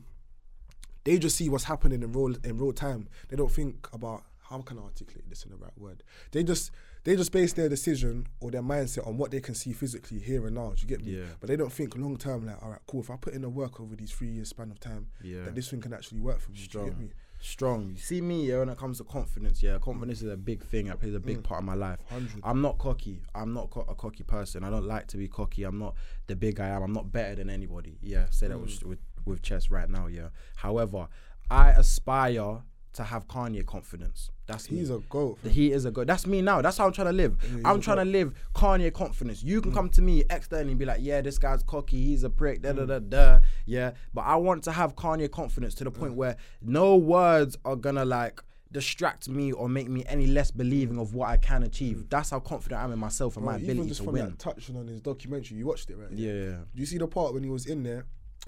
they just see what's happening in real in real time. They don't think about how can I articulate this in the right word. They just they just base their decision or their mindset on what they can see physically here and now. Do you get me? Yeah. But they don't think long term. Like, all right, cool. If I put in the work over these three years span of time, Yeah. that this thing can actually work for me. Do you Strong. get me? strong. You see me, yeah, when it comes to confidence, yeah, confidence is a big thing. It plays a Mm. big part of my life. 100. I'm not cocky. I'm not co- a cocky person. I don't like to be cocky. I'm not the big I am. I'm not better than anybody. Yeah, say that Mm. with, with with chess right now. Yeah. However, I aspire to have Kanye confidence. That's He's me. a goat. fam. He is a good. That's me now. That's how I'm trying to live. Yeah, I'm trying to live Kanye confidence. You Mm. can come to me externally and be like, yeah, this guy's cocky. He's a prick. Da Mm. da da da. Yeah, but I want to have Kanye confidence to the point Mm. where no words are gonna like distract me or make me any less believing of what I can achieve. That's how confident I am in myself and Bro, my Mm. even ability just to from win. that touching on his documentary, you watched it, right? Yeah. Do you see the part when he was in there?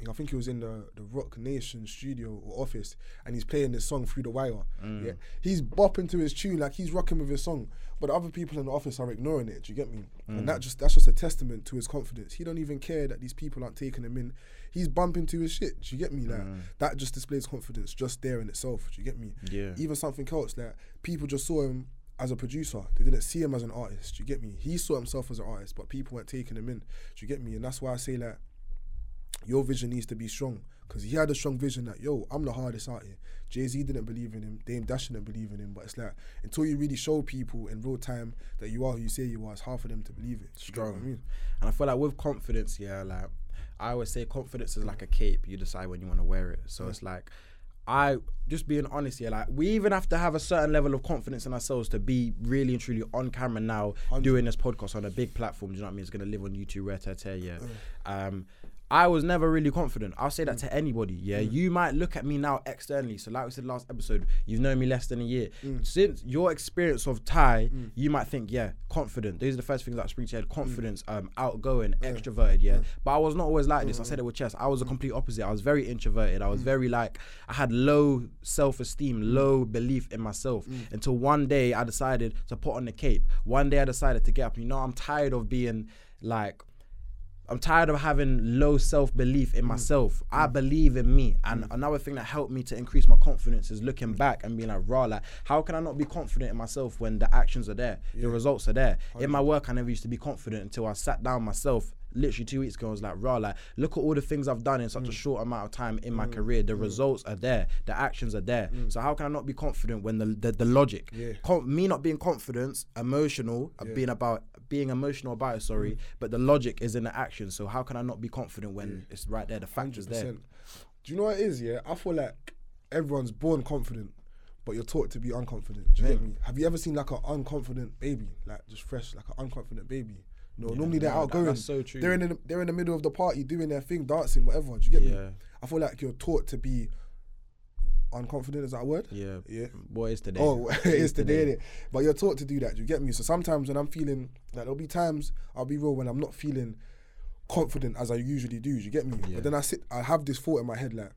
I think he was in the, the Roc Nation studio or office and he's playing this song through the wire. Mm. Yeah. He's bopping to his tune like he's rocking with his song. But other people in the office are ignoring it. Do you get me? Mm. And that just that's just a testament to his confidence. He don't even care that these people aren't taking him in. He's bumping to his shit. Do you get me? Like Mm. that just displays confidence just there in itself. Do you get me? Yeah. Even something else like people just saw him as a producer. They didn't see him as an artist. Do you get me? He saw himself as an artist, but people weren't taking him in. Do you get me? And that's why I say like your vision needs to be strong because he had a strong vision that yo, I'm the hardest out here. Jay Z didn't believe in him, Dame Dash didn't believe in him, but it's like until you really show people in real time that you are who you say you are, it's hard for them to believe it. Get I Strong. mean? And I feel like with confidence, yeah, like I always say confidence is like a cape. You decide when you want to wear it. So it's like I just being honest here, like we even have to have a certain level of confidence in ourselves to be really and truly on camera now doing this podcast on a big platform. Do you know what I mean? It's gonna live on YouTube, rare tear, tear, yeah. Um I was never really confident. I'll say that mm. to anybody. Yeah, mm. you might look at me now externally. So, like we said last episode, you've known me less than a year. Mm. Since your experience of Ty, you might think, yeah, confident. These are the first things that spring to your head: confidence, um, outgoing, extroverted. Yeah, but I was not always like this. I mm-hmm. said it with chess. I was the complete opposite. I was very introverted. I was very like I had low self-esteem, low belief in myself. Until one day I decided to put on the cape. One day I decided to get up. You know, I'm tired of being like I'm tired of having low self belief Mm. in myself. I believe in me. And another thing that helped me to increase my confidence is looking back and being like, raw, like, how can I not be confident in myself when the actions are there? The results are there. In my work, I never used to be confident until I sat down myself. Literally two weeks ago, I was like, raw, like, look at all the things I've done in Mm. such a short amount of time in my career. The results are there, the actions are there. So, how can I not be confident when the the, the logic, Mm. Yeah. Com- me not being confident, emotional, uh, being about being emotional about it, sorry, Mm. but the logic is in the action. So how can I not be confident when it's right there? The fact is there. Do you know what it is? Yeah, I feel like everyone's born confident, but you're taught to be unconfident. Do you get me? Have you ever seen like an unconfident baby, like just fresh, like an unconfident baby? No, normally they're no, that- outgoing. that's so true. They're in the, they're in the middle of the party doing their thing, dancing, whatever. Do you get me? Yeah. I feel like you're taught to be unconfident. Is that word? Yeah. Yeah. What oh, is today? Oh, it is today, innit? But you're taught to do that. You get me? So sometimes when I'm feeling like there'll be times I'll be real when I'm not feeling confident as I usually do. Do you get me? Yeah. But then I sit, I have this thought in my head like,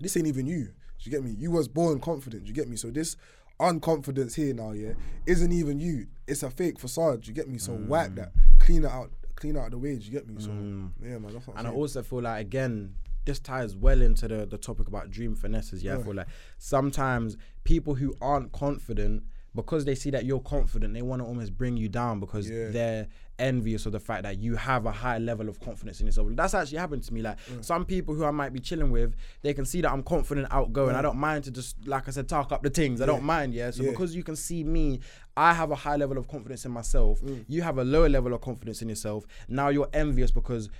this ain't even you. Do you get me? You was born confident. You get me? So this unconfidence here now, yeah, isn't even you. It's a fake facade. You get me? So mm. wipe that, clean it out, clean out the way. You get me? So mm. yeah, man. That's what I'm And I also feel like again, this ties well into the, the topic about dream finesses. Yeah, I feel like sometimes people who aren't confident, because they see that you're confident, they want to almost bring you down because Yeah. they're envious of the fact that you have a high level of confidence in yourself. That's actually happened to me. Like some people who I might be chilling with, they can see that I'm confident, outgoing. I don't mind to just, like I said, talk up the things. I don't mind. Yeah. So Yeah. because you can see me, I have a high level of confidence in myself. Mm. You have a lower level of confidence in yourself. Now you're envious because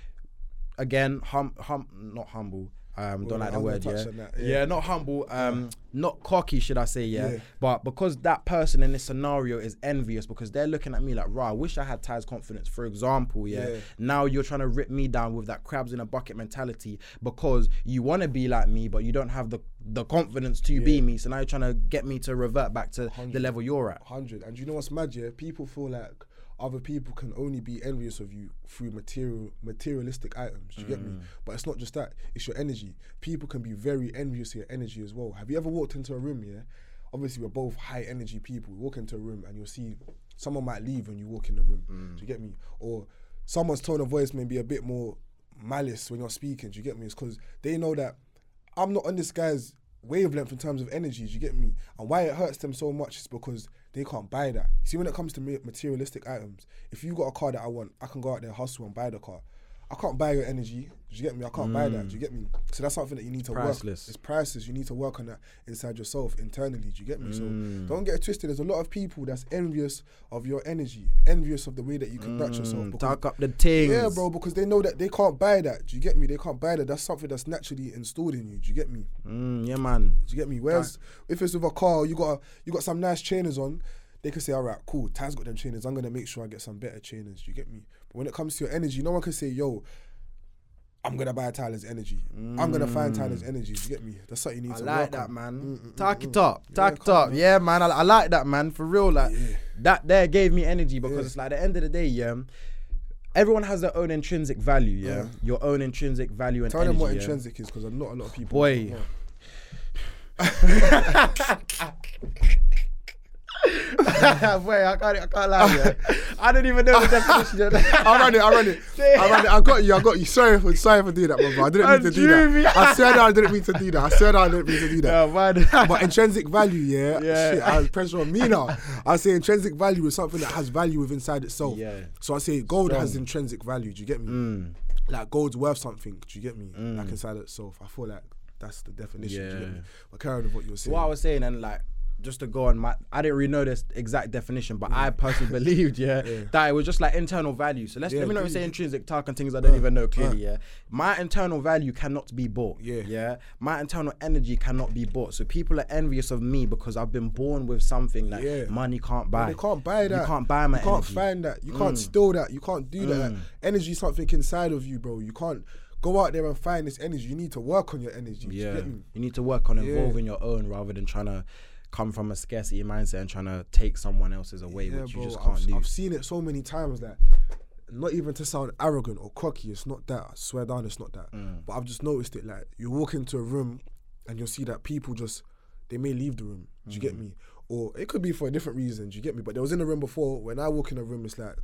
again, hum, hum, not humble. Um, don't Well, like the word, yeah. that, yeah, yeah. not humble. Um, not cocky, should I say? Yeah? Yeah. But because that person in this scenario is envious because they're looking at me like, "Right, I wish I had Ty's confidence." For example, yeah. Now you're trying to rip me down with that crabs in a bucket mentality because you want to be like me, but you don't have the the confidence to be me. So now you're trying to get me to revert back to the level you're at. hundred. And you know what's mad? Yeah, people feel like other people can only be envious of you through material, materialistic items. Do you get Mm. me? But it's not just that; it's your energy. People can be very envious of your energy as well. Have you ever walked into a room? Yeah, obviously we're both high energy people. We walk into a room and you'll see someone might leave when you walk in the room. Mm. Do you get me? Or someone's tone of voice may be a bit more malice when you're speaking. Do you get me? It's because they know that I'm not on this guy's wavelength in terms of energy. Do you get me? And why it hurts them so much is because they can't buy that. See, when it comes to materialistic items, if you got a car that I want, I can go out there hustle and buy the car. I can't buy your energy. Do you get me? I can't buy that. Do you get me? So that's something that you need to Priceless. work. It's priceless. You need to work on that inside yourself internally. Do you get me? Mm. So don't get it twisted. There's a lot of people that's envious of your energy, envious of the way that you conduct yourself. Mm, because- talk up the things. yeah, bro, because they know that they can't buy that. Do you get me? They can't buy that. That's something that's naturally installed in you. Do you get me? Mm, yeah, man. Do you get me? Whereas if it's with a car, you got a, you got some nice trainers on. They can say, all right, cool. Taz got them trainers. I'm gonna make sure I get some better trainers. Do you get me? When it comes to your energy, no one can say, yo, I'm gonna buy Tyler's energy. I'm gonna find Tyler's energy. You get me? That's something you need I to like work that, on. man. Mm, mm, Talk mm, it mm. up. Talk it up. on. Yeah, man. I, I like that, man. For real, like Yeah. that. There gave me energy because Yeah. it's like at the end of the day, yeah. Everyone has their own intrinsic value, yeah. Yeah. Your own intrinsic value and Tell energy. them what yeah? intrinsic is, because not a lot of people. Boy. Boy, I can't, I can't lie. Yeah. I didn't even know the definition. Of that. I ran it. I ran it. I ran it. I got you. I got you. Sorry for sorry for doing that, brother. I didn't mean to do that. I said I didn't mean to do that. I said I didn't mean to do that. Yeah, man. But intrinsic value, yeah, Yeah. shit, I pressure on me now. I say intrinsic value is something that has value within inside itself. Yeah. So I say gold has intrinsic value. Do you get me? Mm. Like gold's worth something. Do you get me? Like inside itself. I feel like that's the definition. Do you get Yeah. me? But carry on with what you were saying. what I was saying, and like just to go on, my I didn't really know this exact definition, but I personally believed, yeah, Yeah. that it was just like internal value. So let's Yeah, let me not say intrinsic talk and things I don't Uh, even know clearly. uh. yeah, my internal value cannot be bought. Yeah. yeah, my internal energy cannot be bought. So people are envious of me because I've been born with something that Yeah. money can't buy. They can't buy that. You can't buy my You can't energy. find that. You can't Mm. steal that. You can't do that. Mm. Energy is something inside of you, bro. You can't go out there and find this energy. You need to work on your energy. Do you Yeah, you need to work on Yeah. evolving your own rather than trying to come from a scarcity mindset and trying to take someone else's away, Yeah, which you just can't I've, do. I've seen it so many times that not even to sound arrogant or cocky, it's not that. I swear down, it's not that. Mm. But I've just noticed it. Like you walk into a room and you'll see that people just they may leave the room. Do you Mm. get me? Or it could be for a different reason. Do you get me? But there was in the room before. When I walk in the room, it's like.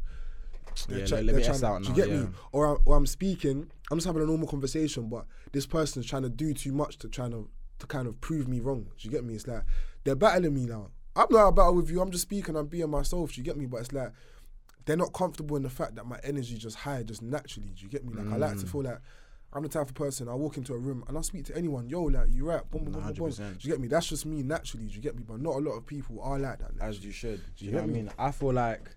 they're Yeah, let they're me trying to- out do you get yeah. me? Or, I, or I'm speaking, I'm just having a normal conversation, but this person's trying to do too much to trying to to kind of prove me wrong. Do you get me? It's like they're battling me now. I'm not a battle with you. I'm just speaking. I'm being myself. Do you get me? But it's like they're not comfortable in the fact that my energy just high, just naturally. Do you get me? Like I like Mm. to feel like I'm the type of person. I walk into a room and I speak to anyone. Yo, like you right? Boom, boom, boom, boom. Do you get me? That's just me naturally. Do you get me? But not a lot of people are like that. as you should. Do you You know what I me? mean? I feel like,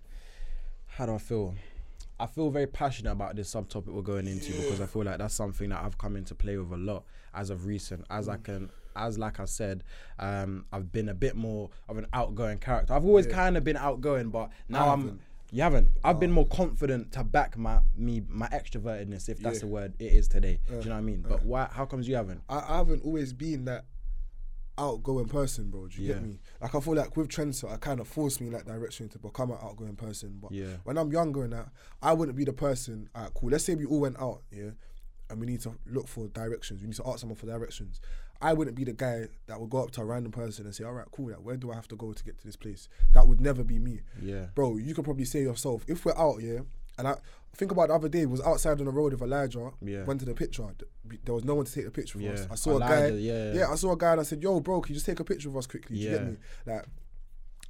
how do I feel? I feel very passionate about this subtopic we're going into because I feel like that's something that I've come into play with a lot as of recent. As Mm. I can, as like I said, um, I've been a bit more of an outgoing character. I've always kind of been outgoing, but now I I'm. haven't. You haven't. I've been more confident to back my me my extrovertedness, if that's Yeah. the word it is today. Do Uh, you know what I mean? But why? How comes you haven't? I, I haven't always been that outgoing person, bro. Do you Yeah. get me? Like I feel like with Trendset, I kind of forced me in that direction to become an outgoing person. But Yeah. when I'm younger and that, I wouldn't be the person. Alright, cool. Let's say we all went out, yeah, and we need to look for directions. We need to ask someone for directions. I wouldn't be the guy that would go up to a random person and say, "All right, cool. Like, where do I have to go to get to this place?" That would never be me Yeah. bro, you could probably say yourself, if we're out, yeah, and I think about the other day, was outside on the road with Elijah, Yeah. went to the picture. There was no one to take the picture for us. Yeah. I saw Elijah, a guy, yeah. yeah, I saw a guy and I said, yo, bro, can you just take a picture of us quickly? Do you get me? Like,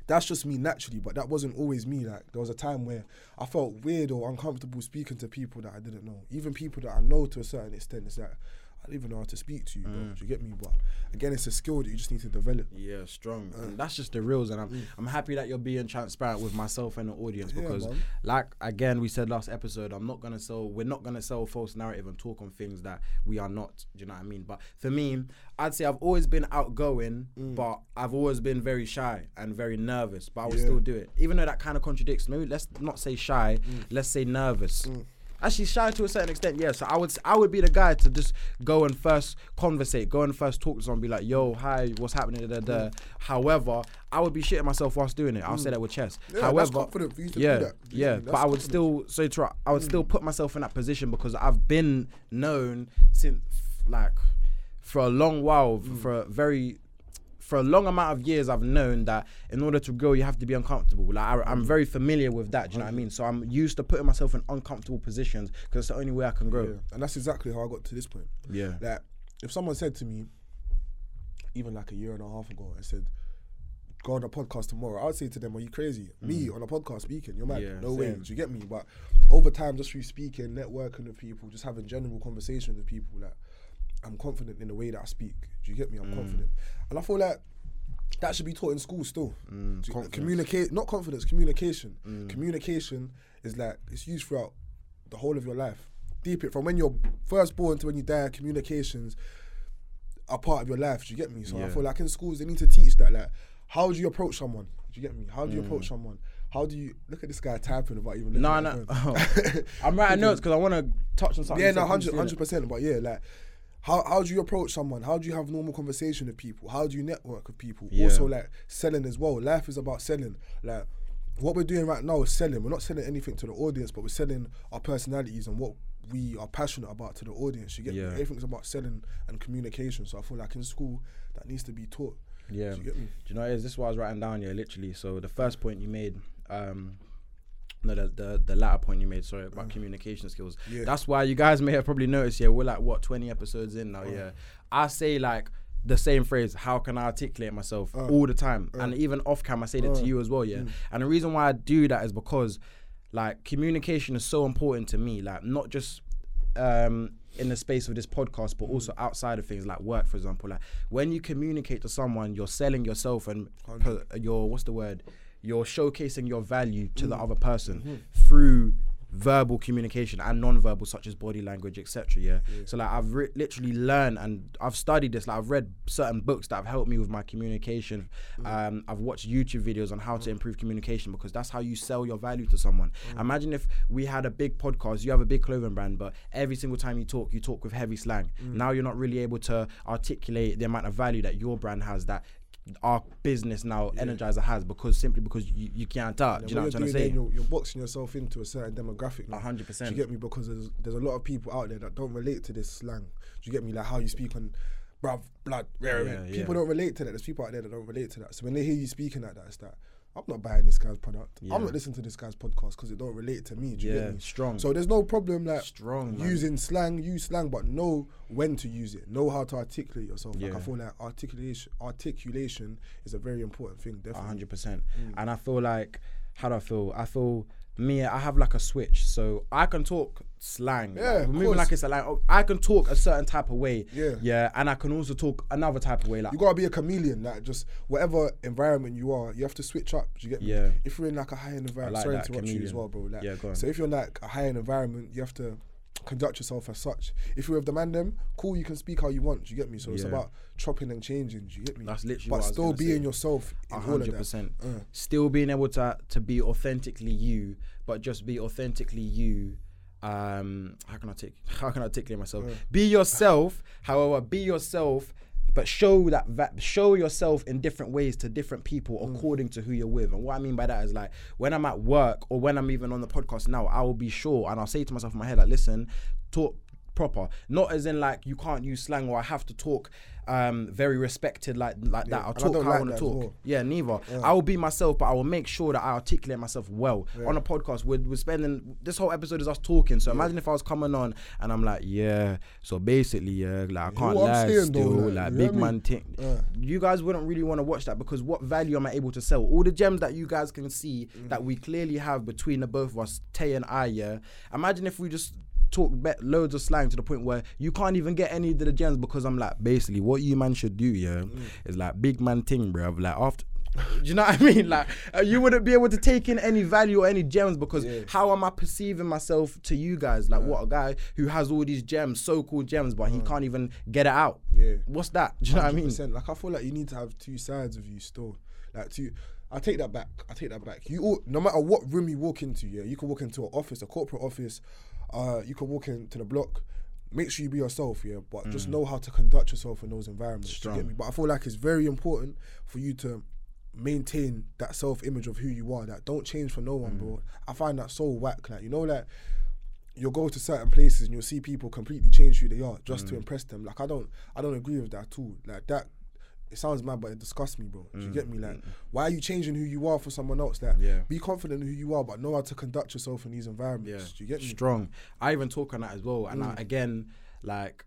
that's just me naturally, but that wasn't always me. Like, there was a time where I felt weird or uncomfortable speaking to people that I didn't know, even people that I know to a certain extent. It's like, I don't even know how to speak to you, bro. Mm. Do you get me? But again, it's a skill that you just need to develop. Yeah, strong. And that's just the reals, and I'm I'm happy that you're being transparent with myself and the audience because, man. like again, we said last episode, I'm not gonna sell. We're not gonna sell a false narrative and talk on things that we are not. Do you know what I mean? But for me, I'd say I've always been outgoing, but I've always been very shy and very nervous. But I would Mm. Yeah. still do it, even though that kind of contradicts. Maybe let's not say shy. Mm. Let's say nervous. Actually, shy to a certain extent, yeah. So I would, I would be the guy to just go and first conversate, go and first talk to someone, be like, "Yo, hi, what's happening?" Da, da, da. Mm. However, I would be shitting myself whilst doing it. I'll say mm. that with chess. Yeah, However, confident for you to do yeah, yeah. But I would still, so to, I would still put myself in that position because I've been known since like for a long while, Mm. for a very for a long amount of years, I've known that in order to grow, you have to be uncomfortable. Like I, Mm. I'm very familiar with that. Do you know what I mean? So I'm used to putting myself in uncomfortable positions because it's the only way I can Yeah. grow. And that's exactly how I got to this point. Yeah. Like, if someone said to me, even like a year and a half ago, I said, "Go on a podcast tomorrow," I'd say to them, "Are you crazy? Me on a podcast speaking? You're mad? Mm. Yeah, no way." Do you get me? But over time, just through speaking, networking with people, just having general conversations with people, like I'm confident in the way that I speak. Do you get me? I'm Mm. confident, and I feel like that should be taught in school still. Mm, you- communicate, not confidence, communication. Mm. Communication is like it's used throughout the whole of your life. Deep it from when you're first born to when you die. Communications are part of your life. Do you get me? So I feel like in schools they need to teach that. Like, how do you approach someone? Do you get me? How do you Mm. approach someone? How do you look at this guy typing about even? No, no. I'm writing notes because I want to touch on something. Yeah, no, hundred percent. But yeah, like, how how do you approach someone? How do you have normal conversation with people? How do you network with people? Yeah. Also, like selling as well. Life is about selling. Like, what we're doing right now is selling. We're not selling anything to the audience, but we're selling our personalities and what we are passionate about to the audience. You get Yeah. me? Everything's about selling and communication. So I feel like in school that needs to be taught. Yeah. Do you get me? Do you know what it is? This is what I was writing down here, literally. So the first point you made, um, no, the, the the latter point you made, sorry, about communication skills. Mm. Yeah. That's why you guys may have probably noticed. Yeah, we're like what twenty episodes in now. Yeah, I say like the same phrase. How can I articulate myself Uh. all the time? and even off cam, I say that to you as well. Mm. Yeah, and the reason why I do that is because like communication is so important to me. Like not just um in the space of this podcast but also outside of things like work for example like when you communicate to someone you're selling yourself and per, your what's the word you're showcasing your value to the mm. other person mm-hmm. through verbal communication and non-verbal such as body language etc yeah? so like i've re- literally learned and i've studied this. Like i've read certain books that have helped me with my communication. Mm. Um, i've watched youtube videos on how to mm. improve communication because that's how you sell your value to someone. Imagine if we had a big podcast you have a big clothing brand but every single time you talk you talk with heavy slang. Now you're not really able to articulate the amount of value that your brand has that our business now energizer has because simply because you, you can't talk do you know what I'm trying to say? You're, you're boxing yourself into a certain demographic. A hundred Do percent. you get me? Because there's there's a lot of people out there that don't relate to this slang. Do you get me? Like how you speak on, bruv, blood. rah, Yeah, yeah. People don't relate to that. There's people out there that don't relate to that. So when they hear you speaking like that, it's that I'm not buying this guy's product. Yeah. I'm not listening to this guy's podcast because it don't relate to me. Do you Yeah, get me? strong. So there's no problem like Strong, man. using slang, use slang, but know when to use it. Know how to articulate yourself. Like Yeah. I feel like articulation articulation is a very important thing. Definitely. hundred percent. Mm. And I feel like how do I feel? I feel me. I have like a switch, so I can talk slang. Yeah, like, moving course. like it's a like. oh, I can talk a certain type of way. Yeah. yeah, and I can also talk another type of way. Like You gotta be a chameleon, like just whatever environment you are, you have to switch up. Do you get me? Yeah. If you're in like a high end environment, like sorry to interrupt you as well, bro. Like, Yeah, go on. So if you're in like a high end environment, you have to conduct yourself as such. If you're with the man them, cool, you can speak how you want. Do you get me? So it's about chopping and changing. Do you get me? That's literally But what I was still being say. yourself hundred percent. Uh. Still being able to to be authentically you, but just be authentically you. Um, how can I take? How can I articulate myself? Be yourself. However, be yourself, but show that va- show yourself in different ways to different people Mm. according to who you're with. And what I mean by that is like when I'm at work or when I'm even on the podcast now, I will be sure and I'll say to myself in my head like, listen, talk proper. Not as in like you can't use slang or I have to talk um very respected like like that. I'll I talk don't how I want to talk. well. Yeah, neither. I will be myself, but I will make sure that I articulate myself well. On a podcast, we're, we're spending this whole episode is us talking. So imagine if I was coming on and I'm like, yeah, so basically, yeah, like I can't lie saying though, still, like, like big man thing. You guys wouldn't really want to watch that because what value am I able to sell? All the gems that you guys can see Mm. that we clearly have between the both of us, Tay and I, yeah. Imagine if we just talk loads of slang to the point where you can't even get any of the gems because I'm like, basically, what you man should do, yeah, Mm. is like big man thing, bruv. Like after. Do you know what I mean? Like uh, you wouldn't be able to take in any value or any gems because Yeah. how am I perceiving myself to you guys? Like what a guy who has all these gems, so-called gems, but he can't even get it out. Yeah. What's that? Do you know what I mean? Like I feel like you need to have two sides of you still. Like two. I take that back. I take that back. You all, no matter what room you walk into, yeah, you can walk into an office, a corporate office. Uh, you can walk into the block. Make sure you be yourself, yeah. But just mm. know how to conduct yourself in those environments. do You Strong. get me? But I feel like it's very important for you to maintain that self image of who you are. That don't change for no one, mm. bro. I find that so whack. Like you know, like you'll go to certain places and you'll see people completely change who they are just to mm. impress them. Like I don't I don't agree with that at all. Like that it sounds mad but it disgusts me, bro. Do you get me? Like why are you changing who you are for someone else? Like Yeah. be confident in who you are but know how to conduct yourself in these environments. Do you get me? Strong. I even talk on that as well. And Mm. I, again, like,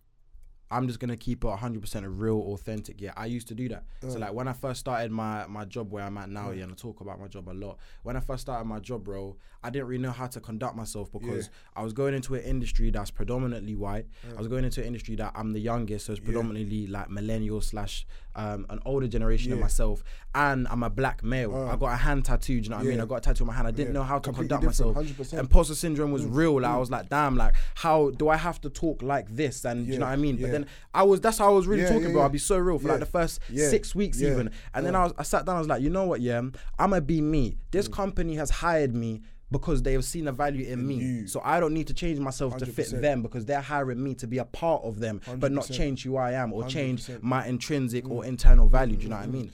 I'm just gonna keep it 100% real, authentic. Yeah, I used to do that. Mm. So like when I first started my my job where I'm at now, yeah, and I talk about my job a lot. When I first started my job, bro, I didn't really know how to conduct myself because I was going into an industry that's predominantly white. I was going into an industry that I'm the youngest, so it's predominantly like millennial slash um, an older generation Yeah. Uh. myself, and I'm a black male. I got a hand tattoo. Do you know what I mean? I got a tattoo on my hand. I didn't Yeah. know how to Completely conduct myself. different, 100%. Imposter syndrome was real. Like I was like, damn, like how do I have to talk like this? And do you know what I mean? yeah. But then I was that's how I was really Yeah, talking, yeah, bro. I'll be so real for like the first Yeah. six weeks Yeah. even. And then I was I sat down, I was like, you know what, yeah, I'ma be me. Mm. This company has hired me because they have seen a value in, me. you. So I don't need to change myself to fit them because they're hiring me to be a part of them, but not change who I am or change 100%. my intrinsic Mm. or internal value. Do you know what I mean?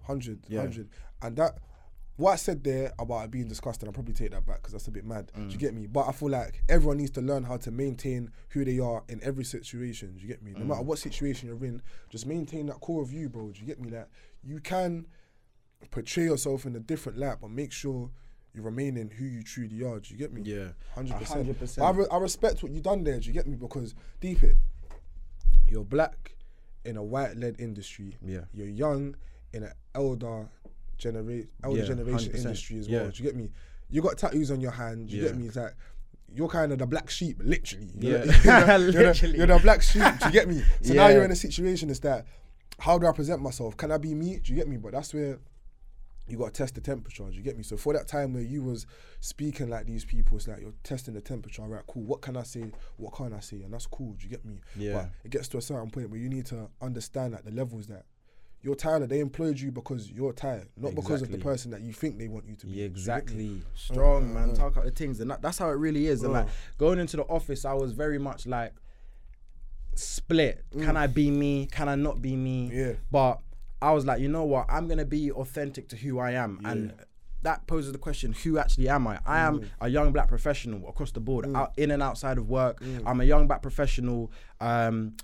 100, Yeah. 100. And that, what I said there about it being disgusting, I'll probably take that back because that's a bit mad. Mm. Do you get me? But I feel like everyone needs to learn how to maintain who they are in every situation. Do you get me? No Mm. matter what situation you're in, just maintain that core of you, bro. Do you get me? Like, you can portray yourself in a different light, but make sure you remain in who you truly are. Do you get me? Yeah. 100%. 100%. I, re- I respect what you've done there. Do you get me? Because deep it, you're black in a white led industry. Yeah. You're young in an elder generate elder Yeah, generation 100%. industry as Yeah. well. Do you get me? You got tattoos on your hand. Do you get me? It's like you're kind of the black sheep, literally. You're Yeah. the- you're, the, you're, the, Literally. you're the black sheep. Do you get me? So now you're in a situation. It's that how do I present myself? Can I be me? Do you get me? But that's where you got to test the temperature. Do you get me? So for that time where you was speaking like these people, it's like you're testing the temperature. Right, cool. What can I say? What can't I say? And that's cool. Do you get me? Yeah. But it gets to a certain point where you need to understand like the levels that you're tired. They employed you because you're tired, not because of the person that you think they want you to be. Yeah, Do you get me? exactly. Strong, uh, man. uh. Talk out the things, and that, that's how it really is. And like going into the office, I was very much like split. Can I be me? Can I not be me? Mm. Yeah. But I was like, you know what? I'm gonna be authentic to who I am, and that poses the question: Who actually am I? I Mm. am a young black professional across the board, out in and outside of work. Mm. I'm a young black professional. Um,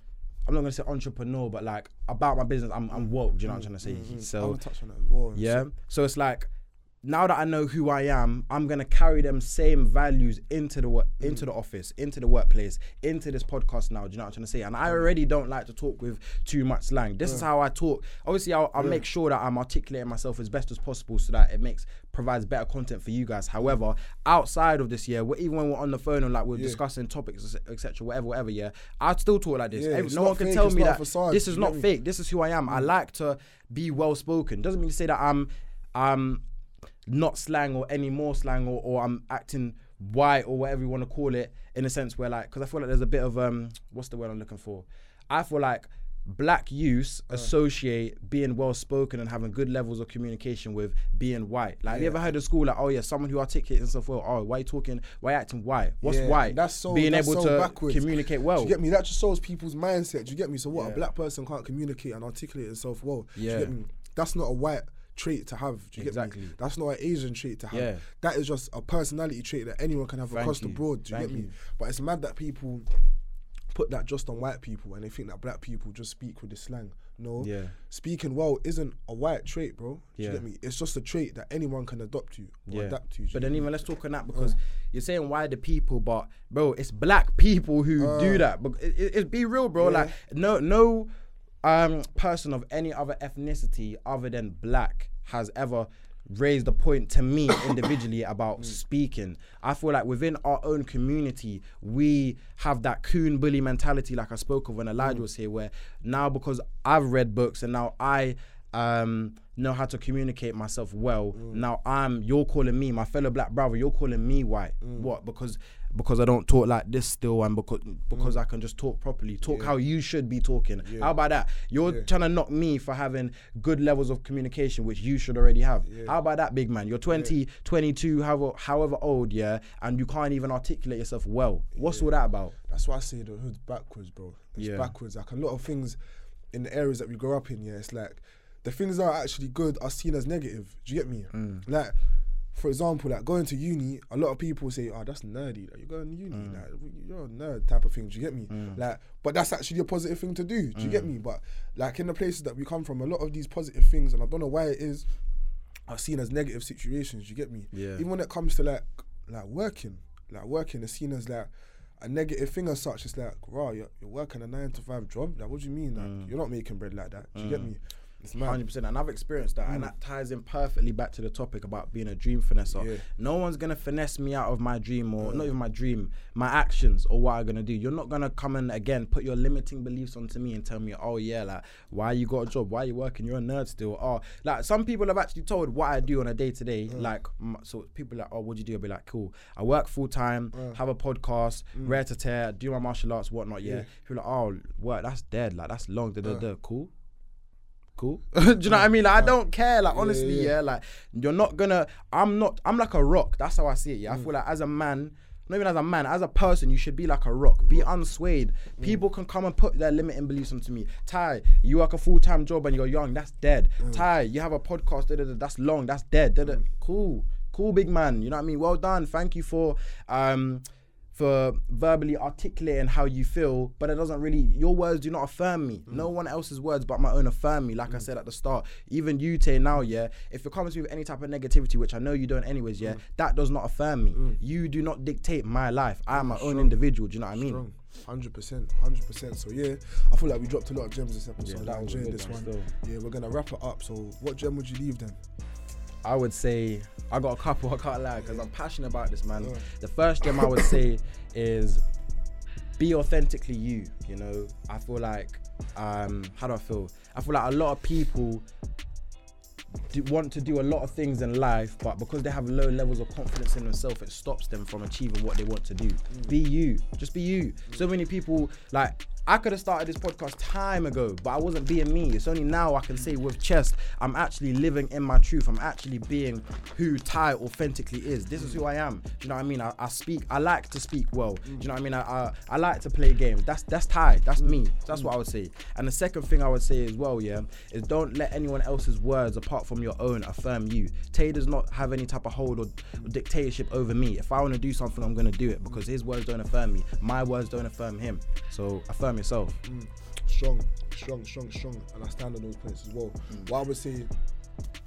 I'm not gonna say entrepreneur, but like about my business, I'm, I'm woke. Do you know what I'm trying to say? I So to touch on that as well. yeah. So it's like now that I know who I am, I'm gonna carry them same values into the work, into the office, into the workplace, into this podcast now. Do you know what I'm trying to say? And I already don't like to talk with too much slang. This is how I talk. Obviously, I'll, I'll make sure that I'm articulating myself as best as possible so that it makes provides better content for you guys. However, outside of this year, even when we're on the phone and like we're discussing topics, etc., whatever, whatever, yeah, I'd still talk like this. Yeah, Every- no one can tell me that facade, this is not fake. This is who I am. I like to be well spoken. Doesn't mean to say that I'm um not slang or any more slang or, or I'm acting white or whatever you want to call it in a sense where like because I feel like there's a bit of um what's the word I'm looking for? I feel like black youths Uh. associate being well spoken and having good levels of communication with being white. Like have you ever heard of school like oh yeah someone who articulates himself well oh why you talking why you acting white what's Yeah, white That's so being that's able so to backwards. communicate Do well you get me? That just shows people's mindset. Do you get me? So what Yeah. a black person can't communicate and articulate himself well. Do Yeah. you get me? That's not a white trait to have. Do you Exactly. get me? That's not an Asian trait to have. Yeah. That is just a personality trait that anyone can have Thank across the board. Do you Thank get me? you. But it's mad that people put that just on white people and they think that black people just speak with the slang. No. Yeah. Speaking well isn't a white trait, bro. Do you get me? It's just a trait that anyone can adopt to or adapt to. you But then even let's talk on that uh-huh. because you're saying why the people, but bro, it's black people who do uh. that. But it, it, it- be real, bro. Like no no um person of any other ethnicity other than black has ever raised a point to me individually about speaking. I feel like within our own community, we have that coon bully mentality, like I spoke of when Elijah was here, where now because I've read books and now I um know how to communicate myself well. Now I'm you're calling me my fellow black brother. You're calling me white. What? Because because I don't talk like this still, and because because I can just talk properly, talk how you should be talking. How about that? You're trying to knock me for having good levels of communication, which you should already have. How about that, big man? You're 20, 22, however however old, yeah, and you can't even articulate yourself well. What's all that about? That's why I say the hood's backwards, bro. It's Yeah. backwards. Like a lot of things in the areas that we grow up in, yeah, it's like the things that are actually good are seen as negative. Do you get me? Mm. Like, for example, like going to uni, a lot of people say, "Oh, that's nerdy. Like, you're going to uni, Mm. like you're a nerd type of thing." Do you get me? Like, but that's actually a positive thing to do. Do you Mm. get me? But like in the places that we come from, a lot of these positive things, and I don't know why it is, are seen as negative situations. Do you get me? Yeah. Even when it comes to like like working, like working is seen as like a negative thing as such. It's like, wow, you're, you're working a nine to five job. Like, what do you mean? Like, Mm. you're not making bread like that. Do you get me? Hundred percent, and I've experienced that, Mm. and that ties in perfectly back to the topic about being a dream finesser. Yeah. No one's gonna finesse me out of my dream, or not mm. even my dream, my actions, or what I'm gonna do. You're not gonna come and again put your limiting beliefs onto me and tell me, oh yeah, like why you got a job, why you working, you're a nerd still. Oh, like some people have actually told what I do on a day to day. Like, so people are like, oh, what do you do? I'll be like, cool. I work full time, mm. have a podcast, mm. rare to tear, do my martial arts, whatnot. Yeah. Yeah. People are like, oh, work, that's dead. Like that's long. Da, da, da. Cool cool. Do you know what I mean? Like I don't care. Like honestly, yeah, yeah. Like you're not gonna. I'm not. I'm like a rock. That's how I see it. Yeah. Mm. I feel like as a man. Not even as a man, as a person, you should be like a rock. Be unswayed. Mm. People can come and put their limiting beliefs onto me. Ty, you work a full time job and you're young. That's dead. Mm. Ty, you have a podcast. Da, da, da, that's long. That's dead. Da. Cool, cool, big man. You know what I mean? Well done. Thank you for um for verbally articulating how you feel, but it doesn't really. Your words do not affirm me. Mm. No one else's words but my own affirm me. Like I said at the start, even you, Tay, now, yeah. If it comes to me with any type of negativity, which I know you don't, anyways, Mm. yeah, that does not affirm me. You do not dictate my life. I am my own individual. Do you know what I mean? Strong. Hundred percent, hundred percent. So yeah, I feel like we dropped a lot of gems this episode. that I enjoyed this one one. Yeah, we're gonna wrap it up. So what gem would you leave then? I would say I got a couple. I can't lie because I'm passionate about this, man. The first gem I would say is be authentically you. You know, I feel like um, how do I feel? I feel like a lot of people do, want to do a lot of things in life, but because they have low levels of confidence in themselves, it stops them from achieving what they want to do. Be you, just be you. So many people like. I could have started this podcast time ago, but I wasn't being me. It's only now I can say with chest, I'm actually living in my truth. I'm actually being who Ty authentically is. This is who I am. Do you know what I mean? I, I speak. I like to speak well. Do you know what I mean? I, I, I like to play games. That's that's Ty. That's me. That's what I would say. And the second thing I would say as well, yeah, is don't let anyone else's words apart from your own affirm you. Tay does not have any type of hold or, or dictatorship over me. If I want to do something, I'm gonna do it because his words don't affirm me. My words don't affirm him. So affirm yourself. Mm. Strong, strong, strong, strong, and I stand on those points as well. Mm. What I would say,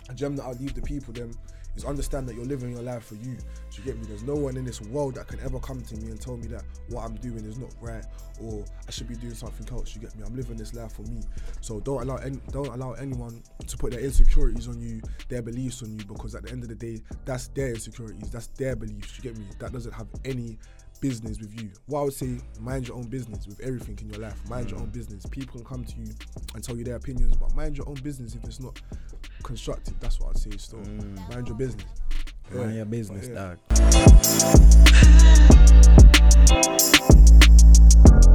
a gem that I'd leave the people them is understand that you're living your life for you. Do you get me? There's no one in this world that can ever come to me and tell me that what I'm doing is not right or I should be doing something else. You get me? I'm living this life for me. So don't allow any, don't allow anyone to put their insecurities on you, their beliefs on you, because at the end of the day, that's their insecurities, that's their beliefs. You get me? That doesn't have any business with you. What I would say, mind your own business with everything in your life. Mind your mm. own business. People can come to you and tell you their opinions, but mind your own business if it's not constructive. That's what I'd say. Still, mm. mind your business. Mind Yeah, your business, yeah. dog.